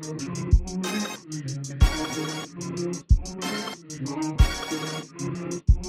I'm gonna go to